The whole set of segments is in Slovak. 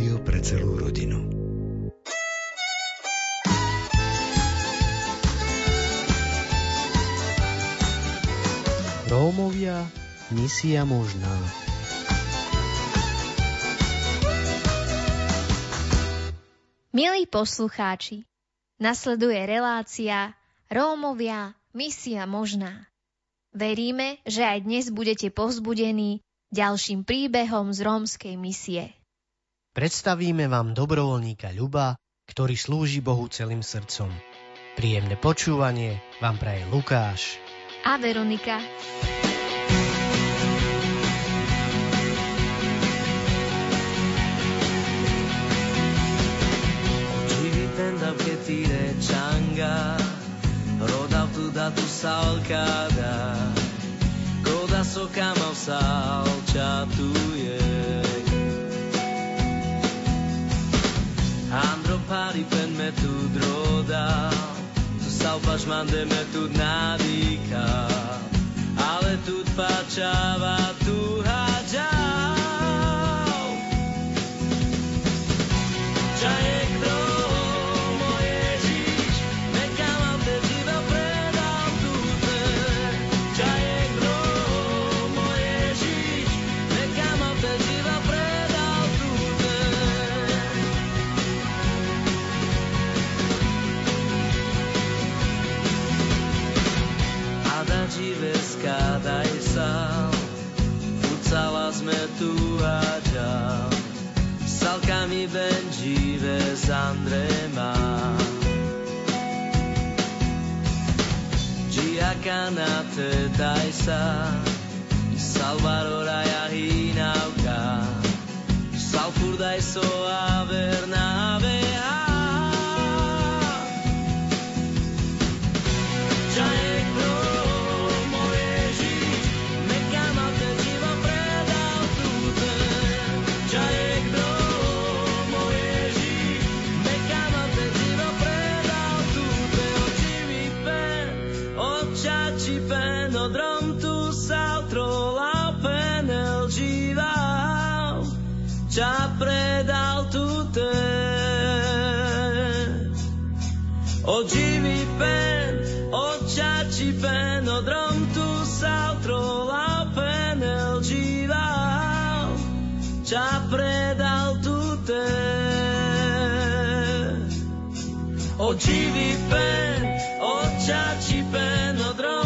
Rádio pre celú rodinu. Rómovia, misia možná. Milí poslucháči, nasleduje relácia Rómovia, misia možná. Veríme, že aj dnes budete povzbudení ďalším príbehom z rómskej misie. Predstavíme vám dobrovoľníka Ľuba, ktorý slúži Bohu celým srdcom. Príjemné počúvanie vám praje Lukáš a Veronika. changa Roda tu da tu salcada Coda so cama salcia pari me tu droda. Tu salvaš mande me tu nadika Ale tu pačava tu hađa mi bengive sandrema Gia canate daisa Salvarora ja hinauka Salfur dai so Oči pen, očači pen, odrom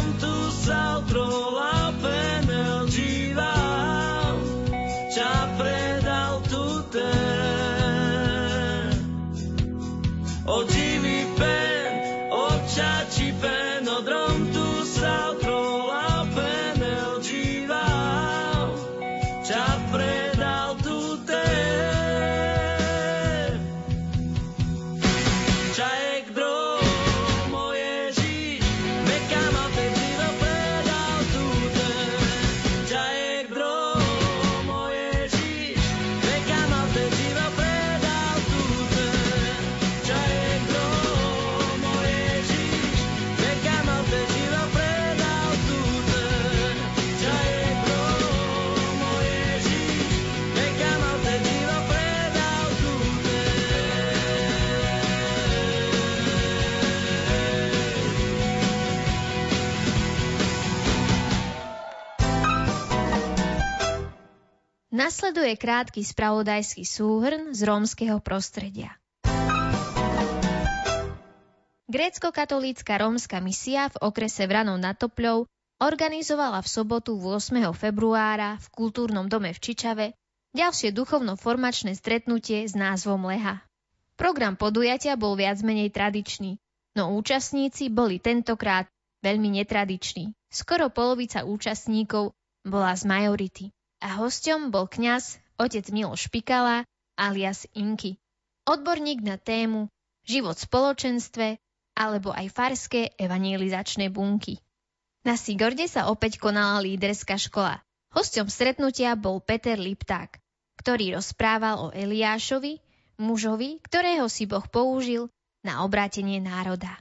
Nasleduje krátky spravodajský súhrn z rómskeho prostredia. Grécko-katolícka rómska misia v okrese Vranov nad Topľou organizovala v sobotu 8. februára v kultúrnom dome v Čičave ďalšie duchovno-formačné stretnutie s názvom Leha. Program podujatia bol viac menej tradičný, no účastníci boli tentokrát veľmi netradiční. Skoro polovica účastníkov bola z majority a hosťom bol kňaz otec Miloš Pikala alias Inky. Odborník na tému život v spoločenstve alebo aj farské evangelizačné bunky. Na Sigorde sa opäť konala líderská škola. Hosťom stretnutia bol Peter Lipták, ktorý rozprával o Eliášovi, mužovi, ktorého si Boh použil na obrátenie národa.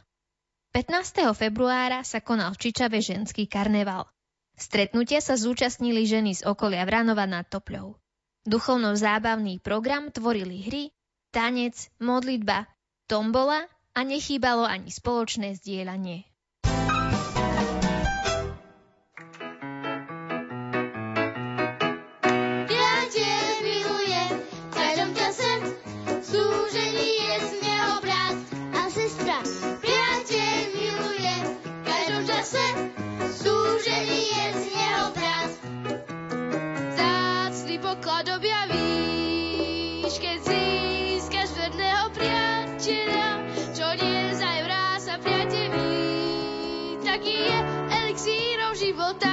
15. februára sa konal v Čičave ženský karneval. Stretnutia sa zúčastnili ženy z okolia Vranova nad Topľou. Duchovno-zábavný program tvorili hry, tanec, modlitba, tombola a nechýbalo ani spoločné zdieľanie. aký je elixírom života.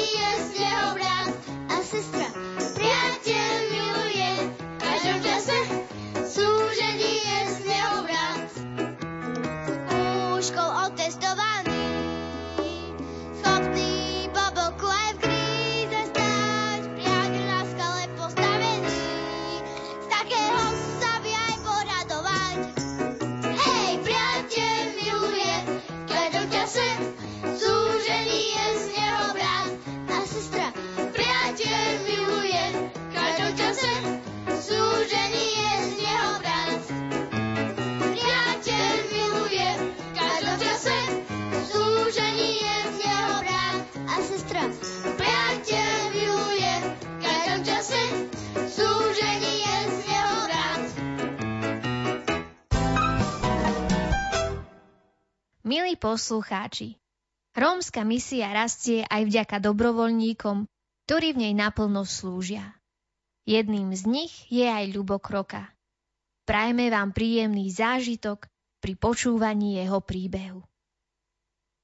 poslucháči. Rómska misia rastie aj vďaka dobrovoľníkom, ktorí v nej naplno slúžia. Jedným z nich je aj Ľubo Kroka. Prajme vám príjemný zážitok pri počúvaní jeho príbehu.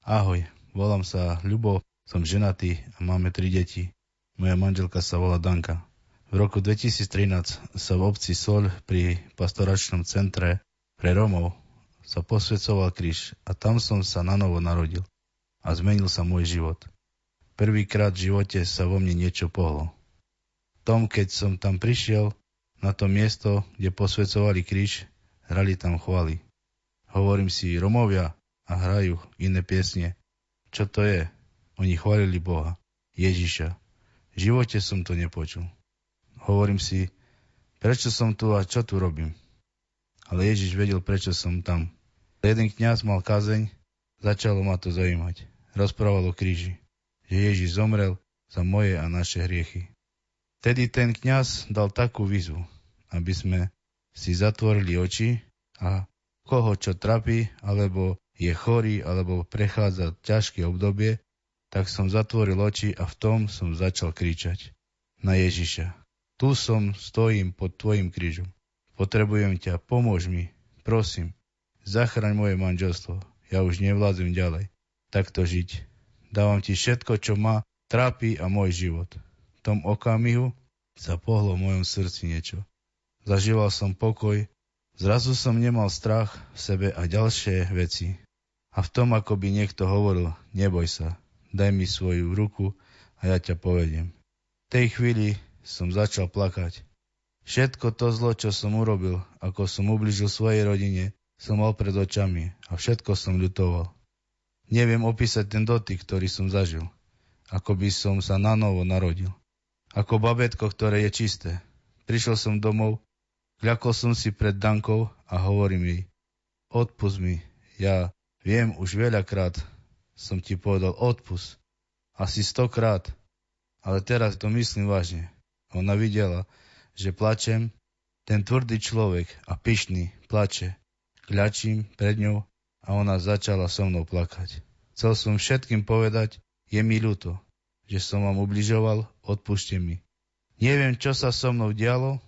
Ahoj, volám sa Ľubo, som ženatý a máme tri deti. Moja manželka sa volá Danka. V roku 2013 sa v obci Sol pri pastoračnom centre pre Romov sa posvedcoval kríž a tam som sa na novo narodil a zmenil sa môj život. Prvýkrát v živote sa vo mne niečo pohlo. Tom, keď som tam prišiel, na to miesto, kde posvedcovali kríž, hrali tam chvály. Hovorím si, Romovia a hrajú iné piesne. Čo to je? Oni chválili Boha, Ježiša. V živote som to nepočul. Hovorím si, prečo som tu a čo tu robím? Ale Ježiš vedel, prečo som tam. Jeden kňaz mal kazeň, začalo ma to zaujímať. Rozprával o kríži, že Ježiš zomrel za moje a naše hriechy. Tedy ten kňaz dal takú výzvu, aby sme si zatvorili oči a koho čo trapí, alebo je chorý, alebo prechádza ťažké obdobie, tak som zatvoril oči a v tom som začal kričať na Ježiša. Tu som, stojím pod tvojim krížom. Potrebujem ťa, pomôž mi, prosím. Zachraň moje manželstvo. Ja už nevládzem ďalej. Takto žiť. Dávam ti všetko, čo ma trápi a môj život. V tom okamihu sa pohlo v mojom srdci niečo. Zažíval som pokoj, zrazu som nemal strach v sebe a ďalšie veci. A v tom, ako by niekto hovoril, neboj sa, daj mi svoju ruku a ja ťa povediem. V tej chvíli som začal plakať. Všetko to zlo, čo som urobil, ako som ubližil svojej rodine, som mal pred očami a všetko som ľutoval. Neviem opísať ten dotyk, ktorý som zažil. Ako by som sa na novo narodil. Ako babetko, ktoré je čisté. Prišiel som domov, kľakol som si pred Dankou a hovorím jej, odpust mi, ja viem, už veľakrát som ti povedal odpust. Asi stokrát. ale teraz to myslím vážne. Ona videla, že plačem, ten tvrdý človek a pyšný plače. Kľačím pred ňou a ona začala so mnou plakať. Chcel som všetkým povedať, je mi ľúto, že som vám ubližoval, odpúšte mi. Neviem, čo sa so mnou dialo,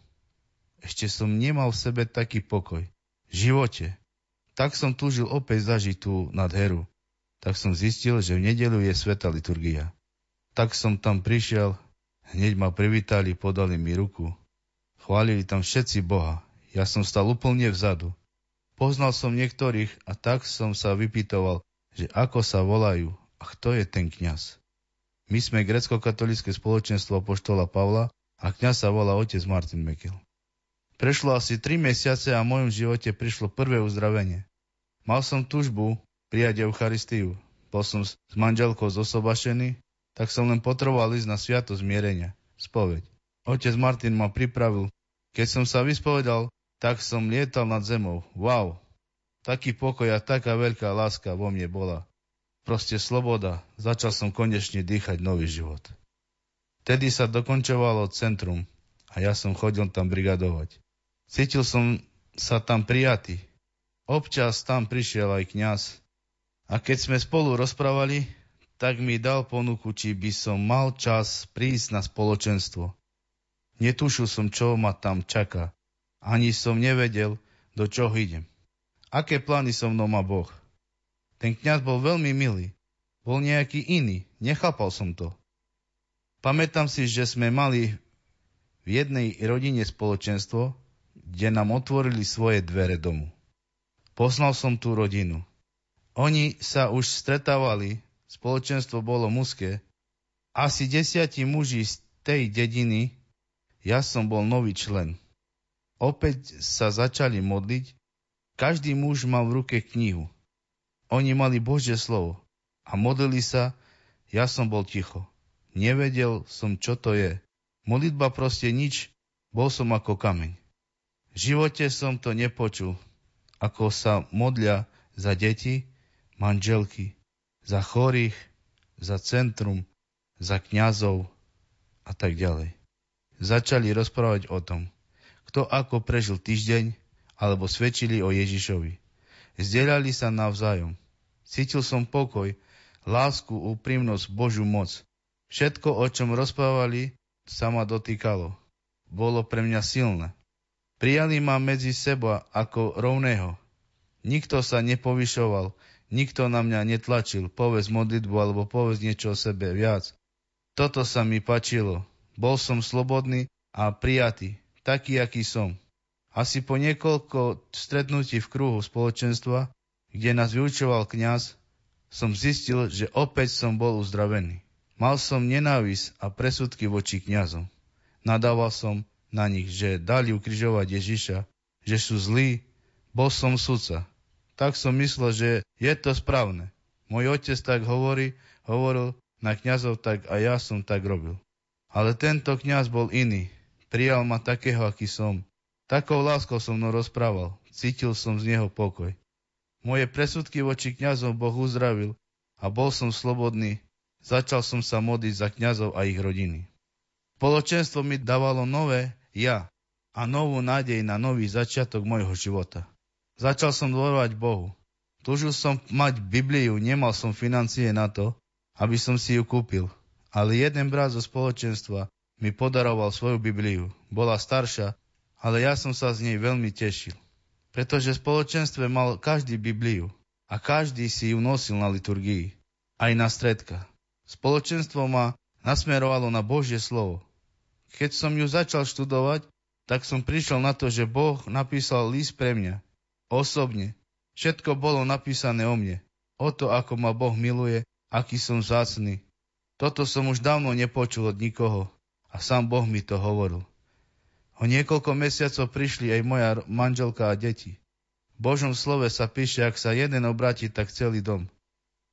ešte som nemal v sebe taký pokoj. V živote. Tak som túžil opäť zažiť tú nadheru. Tak som zistil, že v nedelu je sveta liturgia. Tak som tam prišiel, hneď ma privítali, podali mi ruku. Chválili tam všetci Boha. Ja som stal úplne vzadu. Poznal som niektorých a tak som sa vypytoval, že ako sa volajú a kto je ten kňaz. My sme grecko-katolické spoločenstvo poštola Pavla a kňaz sa volá otec Martin Mekel. Prešlo asi tri mesiace a v mojom živote prišlo prvé uzdravenie. Mal som tužbu prijať Eucharistiu. Bol som s manželkou zosobašený, tak som len potreboval ísť na sviato zmierenia, spoveď. Otec Martin ma pripravil. Keď som sa vyspovedal, tak som lietal nad zemou. Wow! Taký pokoj a taká veľká láska vo mne bola. Proste sloboda. Začal som konečne dýchať nový život. Tedy sa dokončovalo centrum a ja som chodil tam brigadovať. Cítil som sa tam prijatý. Občas tam prišiel aj kňaz a keď sme spolu rozprávali, tak mi dal ponuku, či by som mal čas prísť na spoločenstvo. Netušil som, čo ma tam čaká. Ani som nevedel, do čoho idem. Aké plány so mnou má Boh. Ten kňaz bol veľmi milý. Bol nejaký iný. Nechápal som to. Pamätám si, že sme mali v jednej rodine spoločenstvo, kde nám otvorili svoje dvere domu. Poznal som tú rodinu. Oni sa už stretávali, spoločenstvo bolo mužské. Asi desiatí muži z tej dediny, ja som bol nový člen. Opäť sa začali modliť, každý muž mal v ruke knihu. Oni mali Božie slovo a modlili sa, ja som bol ticho. Nevedel som, čo to je. Modlitba proste nič, bol som ako kameň. V živote som to nepočul, ako sa modlia za deti, manželky, za chorých, za centrum, za kňazov a tak ďalej. Začali rozprávať o tom, kto ako prežil týždeň, alebo svedčili o Ježišovi. Zdieľali sa navzájom. Cítil som pokoj, lásku, úprimnosť, Božiu moc. Všetko, o čom rozprávali, sa ma dotýkalo. Bolo pre mňa silné. Prijali ma medzi seba ako rovného. Nikto sa nepovyšoval, nikto na mňa netlačil, povedz modlitbu alebo povedz niečo o sebe viac. Toto sa mi pačilo. Bol som slobodný a prijatý, taký, aký som. Asi po niekoľko stretnutí v kruhu spoločenstva kde nás vyučoval kňaz, som zistil, že opäť som bol uzdravený. Mal som nenávisť a presudky voči kňazom. Nadával som na nich, že dali ukrižovať Ježiša, že sú zlí. Bol som sudca. Tak som myslel, že je to správne. Môj otec tak hovorí, hovoril na kňazov, tak a ja som tak robil. Ale tento kňaz bol iný. Prijal ma takého, aký som. Takou láskou som mnou rozprával. Cítil som z neho pokoj. Moje presudky voči kňazom Boh uzdravil a bol som slobodný. Začal som sa modliť za kňazov a ich rodiny. Spoločenstvo mi dávalo nové ja a novú nádej na nový začiatok môjho života. Začal som dôverovať Bohu. Túžil som mať Bibliu, nemal som financie na to, aby som si ju kúpil. Ale jeden brat zo spoločenstva mi podaroval svoju Bibliu. Bola staršia, ale ja som sa z nej veľmi tešil pretože v spoločenstve mal každý Bibliu a každý si ju nosil na liturgii, aj na stredka. Spoločenstvo ma nasmerovalo na Božie slovo. Keď som ju začal študovať, tak som prišiel na to, že Boh napísal list pre mňa. Osobne. Všetko bolo napísané o mne. O to, ako ma Boh miluje, aký som zácný. Toto som už dávno nepočul od nikoho a sám Boh mi to hovoril. O niekoľko mesiacov prišli aj moja manželka a deti. V Božom slove sa píše, ak sa jeden obratí, tak celý dom.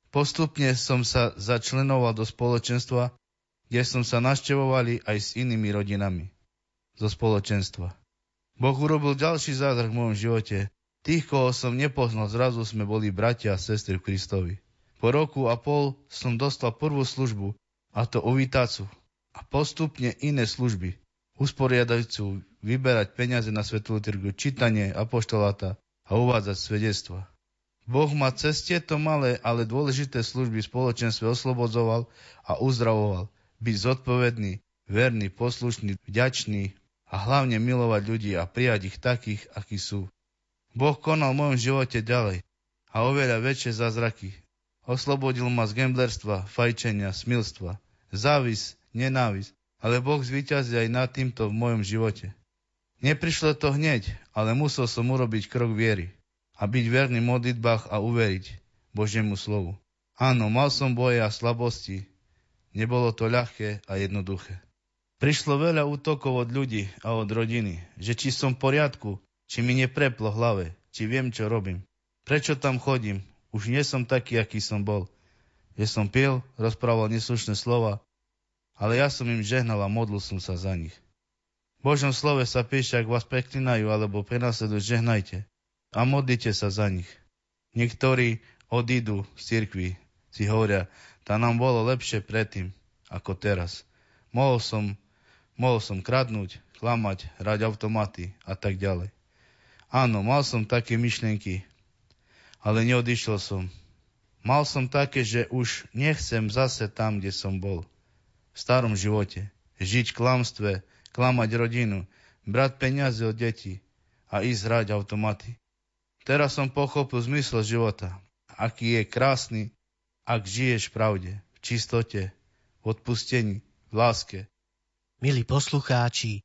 Postupne som sa začlenoval do spoločenstva, kde som sa našťovovali aj s inými rodinami zo spoločenstva. Boh urobil ďalší zázrak v mojom živote. Tých, koho som nepoznal, zrazu sme boli bratia a sestry v Kristovi. Po roku a pol som dostal prvú službu, a to uvítacu. a postupne iné služby, usporiadajúcu vyberať peniaze na svetú liturgiu, čítanie apoštoláta a uvádzať svedectva. Boh ma cez tieto malé, ale dôležité služby v spoločenstve oslobodzoval a uzdravoval. Byť zodpovedný, verný, poslušný, vďačný a hlavne milovať ľudí a prijať ich takých, akí sú. Boh konal v mojom živote ďalej a oveľa väčšie zázraky. Oslobodil ma z gamblerstva, fajčenia, smilstva, závis, nenávis, ale Boh zvíťazí aj nad týmto v mojom živote. Neprišlo to hneď, ale musel som urobiť krok viery a byť verný modlitbách a uveriť Božiemu slovu. Áno, mal som boje a slabosti, nebolo to ľahké a jednoduché. Prišlo veľa útokov od ľudí a od rodiny, že či som v poriadku, či mi nepreplo hlave, či viem, čo robím. Prečo tam chodím? Už nie som taký, aký som bol. Že som pil, rozprával neslušné slova, ale ja som im žehnal a modlil som sa za nich. V Božom slove sa píše, ak vás preklinajú alebo prenasledujú, žehnajte a modlite sa za nich. Niektorí odídu z cirkvi, si hovoria, tá nám bolo lepšie predtým, ako teraz. Mohol som, mohol som kradnúť, klamať, hrať automaty a tak ďalej. Áno, mal som také myšlienky, ale neodišiel som. Mal som také, že už nechcem zase tam, kde som bol. V starom živote. Žiť klamstve, klamať rodinu, brať peniaze od detí a ísť hrať automaty. Teraz som pochopil zmysel života, aký je krásny, ak žiješ v pravde, v čistote, v odpustení, v láske. Milí poslucháči,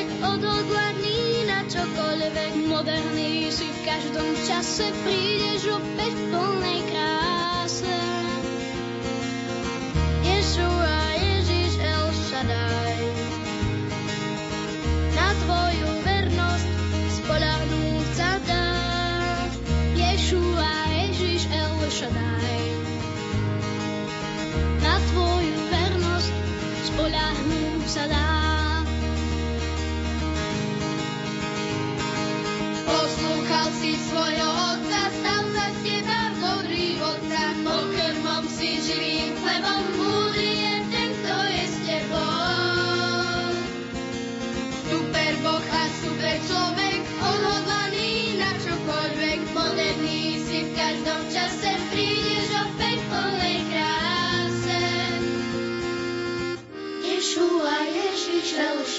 každom čase prídeš opäť v plnej kráse.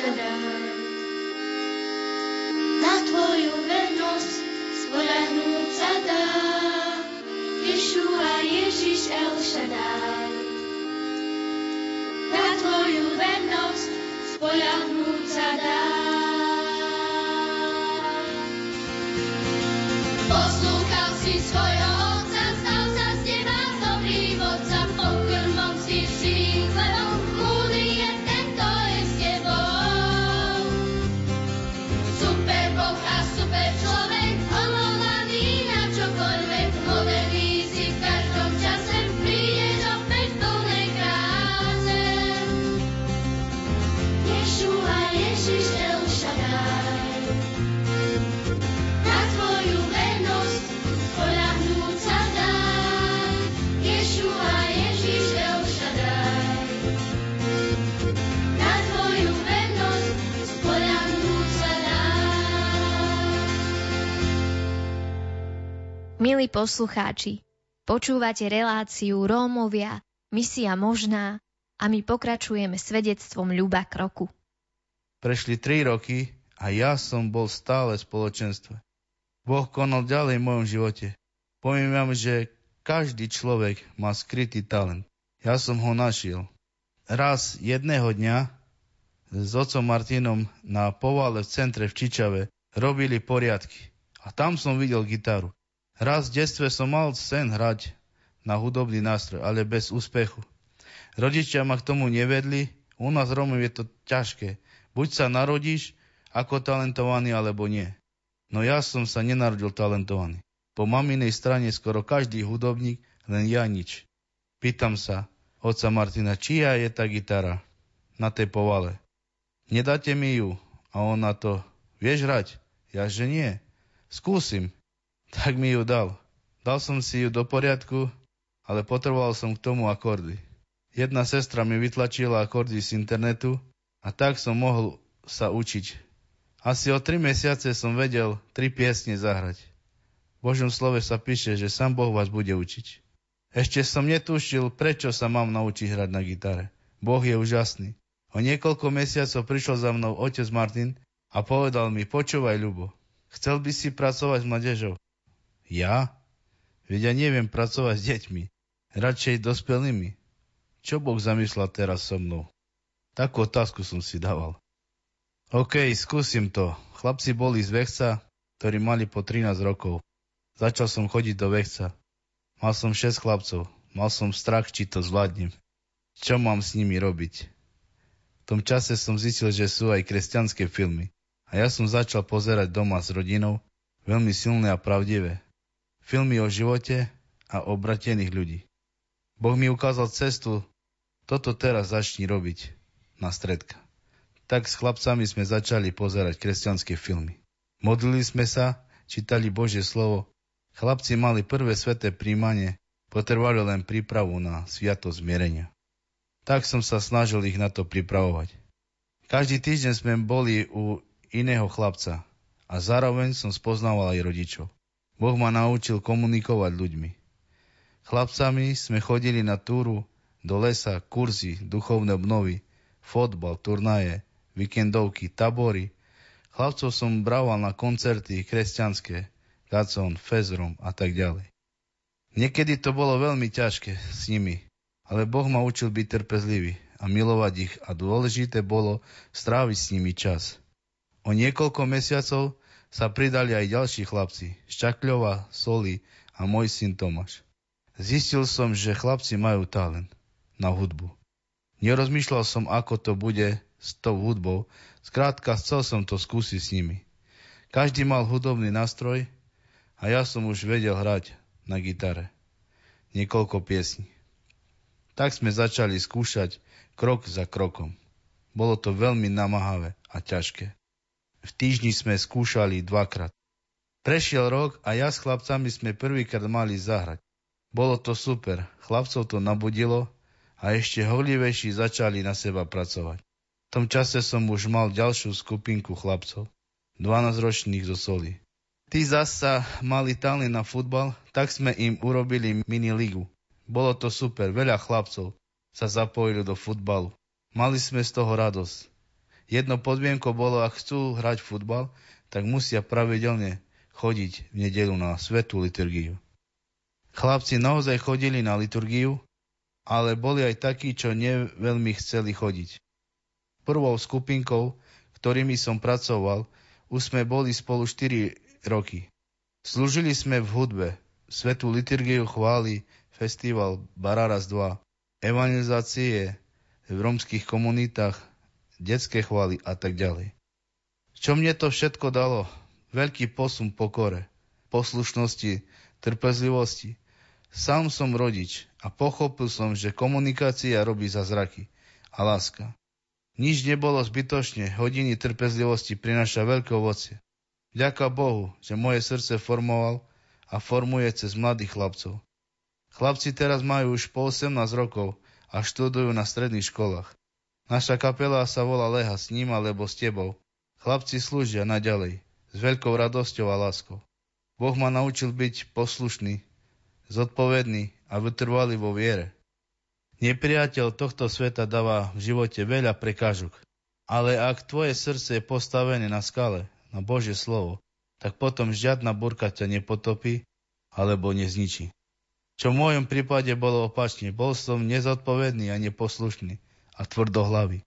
Na tvoju vernosť spoľahnúť sa dá. Ješua, Ježiš El. Na tvoju vernosť spoľahnúť sa dá. rok a super človek, omovaný na čokoľvek. Milí poslucháči, počúvate reláciu Rómovia, misia možná a my pokračujeme svedectvom Ľuba Kroku. Prešli tri roky a ja som bol stále v spoločenstve. Boh konal ďalej v mojom živote. Poviem vám, že každý človek má skrytý talent. Ja som ho našiel. Raz jedného dňa s otcom Martinom na povale v centre v Čičave robili poriadky. A tam som videl gitaru. Raz v detstve som mal sen hrať na hudobný nástroj, ale bez úspechu. Rodičia ma k tomu nevedli, u nás Romov je to ťažké. Buď sa narodíš ako talentovaný alebo nie. No ja som sa nenarodil talentovaný. Po maminej strane skoro každý hudobník, len ja nič. Pýtam sa oca Martina, čia je tá gitara na tej povale. Nedáte mi ju? A on na to, vieš hrať? Ja že nie. Skúsim. Tak mi ju dal. Dal som si ju do poriadku, ale potreboval som k tomu akordy. Jedna sestra mi vytlačila akordy z internetu a tak som mohol sa učiť. Asi o tri mesiace som vedel tri piesne zahrať. V Božom slove sa píše, že sám Boh vás bude učiť. Ešte som netušil, prečo sa mám naučiť hrať na gitare. Boh je úžasný. O niekoľko mesiacov prišiel za mnou otec Martin a povedal mi, počúvaj, Ľubo, chcel by si pracovať s mladežou? Ja? Veď ja neviem pracovať s deťmi, radšej dospelými. Čo Boh zamyslel teraz so mnou? Takú otázku som si dával. OK, skúsim to. Chlapci boli z Vechca, ktorí mali po 13 rokov. Začal som chodiť do Vechca. Mal som 6 chlapcov. Mal som strach, či to zvládnem. Čo mám s nimi robiť? V tom čase som zistil, že sú aj kresťanské filmy. A ja som začal pozerať doma s rodinou, veľmi silné a pravdivé. Filmy o živote a obratených ľudí. Boh mi ukázal cestu, toto teraz začni robiť na stredka. Tak s chlapcami sme začali pozerať kresťanské filmy. Modlili sme sa, čítali Božie slovo. Chlapci mali prvé sveté príjmanie, potrebovali len prípravu na sviatosť zmierenia. Tak som sa snažil ich na to pripravovať. Každý týždeň sme boli u iného chlapca a zároveň som spoznával aj rodičov. Boh ma naučil komunikovať ľuďmi. Chlapcami sme chodili na túru do lesa, kurzy, duchovné obnovy, fotbal, turnaje, víkendovky, tabory. Chlapcov som brával na koncerty kresťanské, Gacon, Fezrom a tak ďalej. Niekedy to bolo veľmi ťažké s nimi, ale Boh ma učil byť trpezlivý a milovať ich a dôležité bolo stráviť s nimi čas. O niekoľko mesiacov sa pridali aj ďalší chlapci, Ščakľova, Soli a môj syn Tomáš. Zistil som, že chlapci majú talent na hudbu. Nerozmýšľal som, ako to bude s tou hudbou, skrátka chcel som to skúsiť s nimi. Každý mal hudobný nástroj a ja som už vedel hrať na gitare. Niekoľko piesní. Tak sme začali skúšať krok za krokom. Bolo to veľmi namáhavé a ťažké. V týždni sme skúšali dvakrát. Prešiel rok a ja s chlapcami sme prvýkrát mali zahrať. Bolo to super, chlapcov to nabudilo a ešte horlivejší začali na seba pracovať. V tom čase som už mal ďalšiu skupinku chlapcov, 12-ročných zo soli. Tí zasa mali talent na futbal, tak sme im urobili mini ligu. Bolo to super, veľa chlapcov sa zapojili do futbalu. Mali sme z toho radosť. Jedno podmienko bolo, ak chcú hrať futbal, tak musia pravidelne chodiť v nedelu na svetú liturgiu. Chlapci naozaj chodili na liturgiu ale boli aj takí, čo neveľmi chceli chodiť. Prvou skupinkou, ktorými som pracoval, už sme boli spolu 4 roky. Slúžili sme v hudbe, svetú liturgiu chvály, festival Bararas 2, evangelizácie v romských komunitách, detské chvály a tak ďalej. Čo mne to všetko dalo? Veľký posun pokore, poslušnosti, trpezlivosti, Sám som rodič a pochopil som, že komunikácia robí zázraky a láska. Nič nebolo zbytočne, hodiny trpezlivosti prináša veľké ovocie. Ďaká Bohu, že moje srdce formoval a formuje cez mladých chlapcov. Chlapci teraz majú už po 18 rokov a študujú na stredných školách. Naša kapela sa volá Leha s ním alebo s tebou. Chlapci slúžia naďalej, s veľkou radosťou a láskou. Boh ma naučil byť poslušný, zodpovedný a vytrvalý vo viere. Nepriateľ tohto sveta dáva v živote veľa prekážok, ale ak tvoje srdce je postavené na skale, na Božie slovo, tak potom žiadna burka ťa nepotopí alebo nezničí. Čo v mojom prípade bolo opačne, bol som nezodpovedný a neposlušný a tvrdohlavý.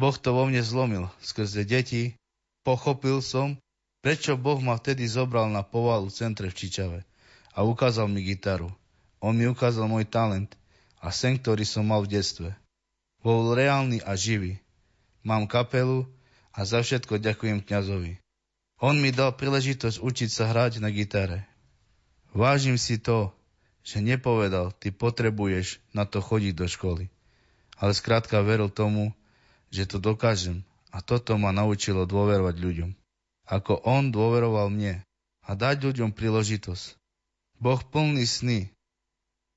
Boh to vo mne zlomil skrze deti, pochopil som, prečo Boh ma vtedy zobral na povalu v centre v Čičave a ukázal mi gitaru. On mi ukázal môj talent a sen, ktorý som mal v detstve. Bol reálny a živý. Mám kapelu a za všetko ďakujem kňazovi. On mi dal príležitosť učiť sa hrať na gitare. Vážim si to, že nepovedal, ty potrebuješ na to chodiť do školy. Ale skrátka veril tomu, že to dokážem a toto ma naučilo dôverovať ľuďom. Ako on dôveroval mne a dať ľuďom príležitosť. Boh plný sny.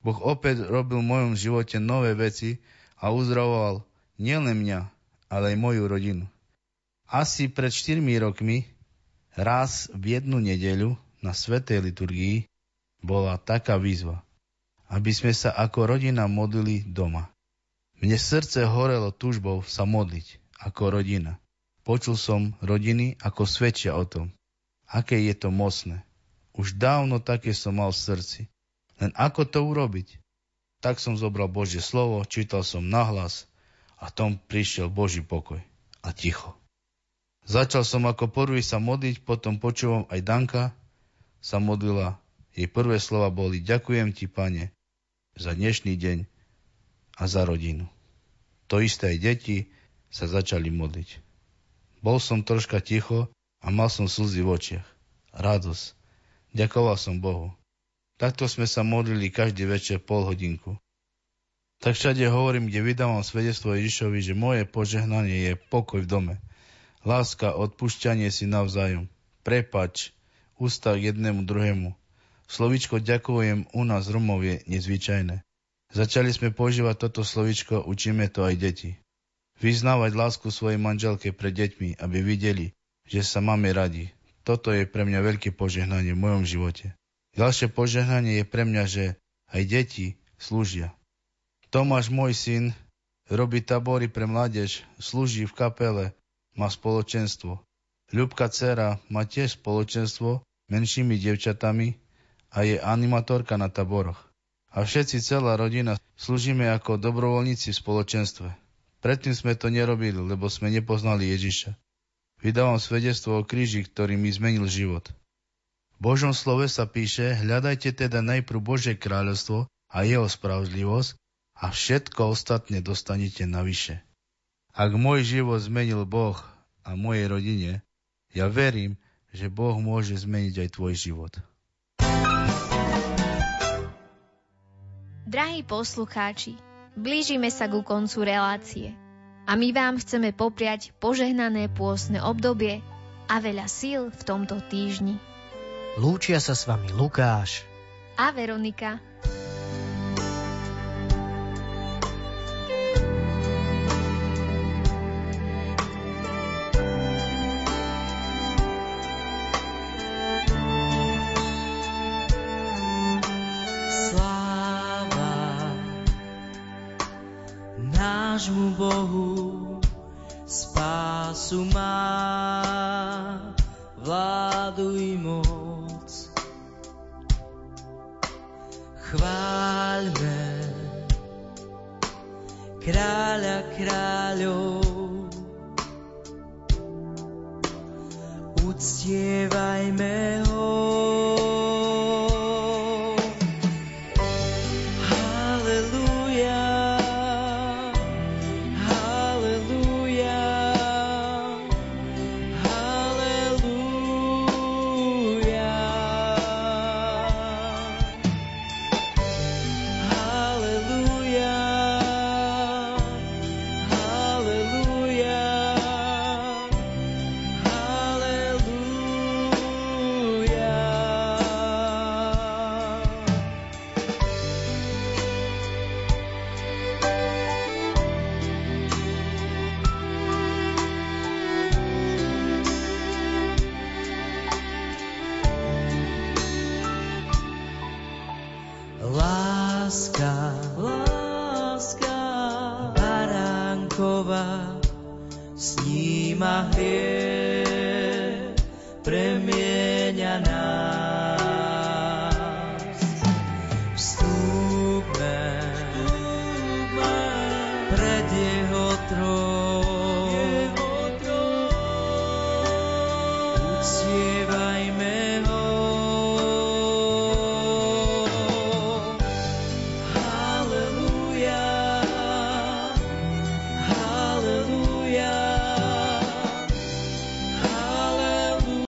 Boh opäť robil v mojom živote nové veci a uzdravoval nielen mňa, ale aj moju rodinu. Asi pred 4 rokmi Raz v jednu nedeľu na Svetej liturgii bola taká výzva, aby sme sa ako rodina modlili doma. Mne srdce horelo túžbou sa modliť ako rodina. Počul som rodiny, ako svedčia o tom, aké je to mocné. Už dávno také som mal v srdci. Len ako to urobiť? Tak som zobral Božie slovo, čítal som nahlas a tom prišiel Boží pokoj a ticho. Začal som ako prvý sa modliť, potom počúvam aj Danka sa modlila. Jej prvé slova boli Ďakujem ti, pane, za dnešný deň a za rodinu. To isté aj deti sa začali modliť. Bol som troška ticho a mal som slzy v očiach. Radosť. Ďakoval som Bohu. Takto sme sa modlili každý večer pol hodinku. Tak všade hovorím, kde vydávam svedectvo Ježišovi, že moje požehnanie je pokoj v dome – Láska, odpúšťanie si navzájom. Prepač, ústav jednému druhému. Slovičko ďakujem u nás Romov je nezvyčajné. Začali sme používať toto slovičko, učíme to aj deti. Vyznávať lásku svojej manželke pred deťmi, aby videli, že sa máme radi. Toto je pre mňa veľké požehnanie v mojom živote. Ďalšie požehnanie je pre mňa, že aj deti slúžia. Tomáš, môj syn, robí tabory pre mládež, slúži v kapele, má spoločenstvo. Ľubka dcera má tiež spoločenstvo menšími devčatami a je animatorka na taboroch. A všetci, celá rodina, slúžime ako dobrovoľníci v spoločenstve. Predtým sme to nerobili, lebo sme nepoznali Ježiša. Vydávam svedectvo o kríži, ktorý mi zmenil život. V Božom slove sa píše, hľadajte teda najprv Božie kráľovstvo a jeho spravodlivosť a všetko ostatne dostanete navyše. Ak môj život zmenil Boh a mojej rodine, ja verím, že Boh môže zmeniť aj tvoj život. Drahí poslucháči, blížime sa ku koncu relácie a my vám chceme popriať požehnané pôsne obdobie a veľa síl v tomto týždni. Lúčia sa s vami Lukáš a Veronika. Nášmu Bohu spásu má vládu i moc. Chváľme kráľa kráľov,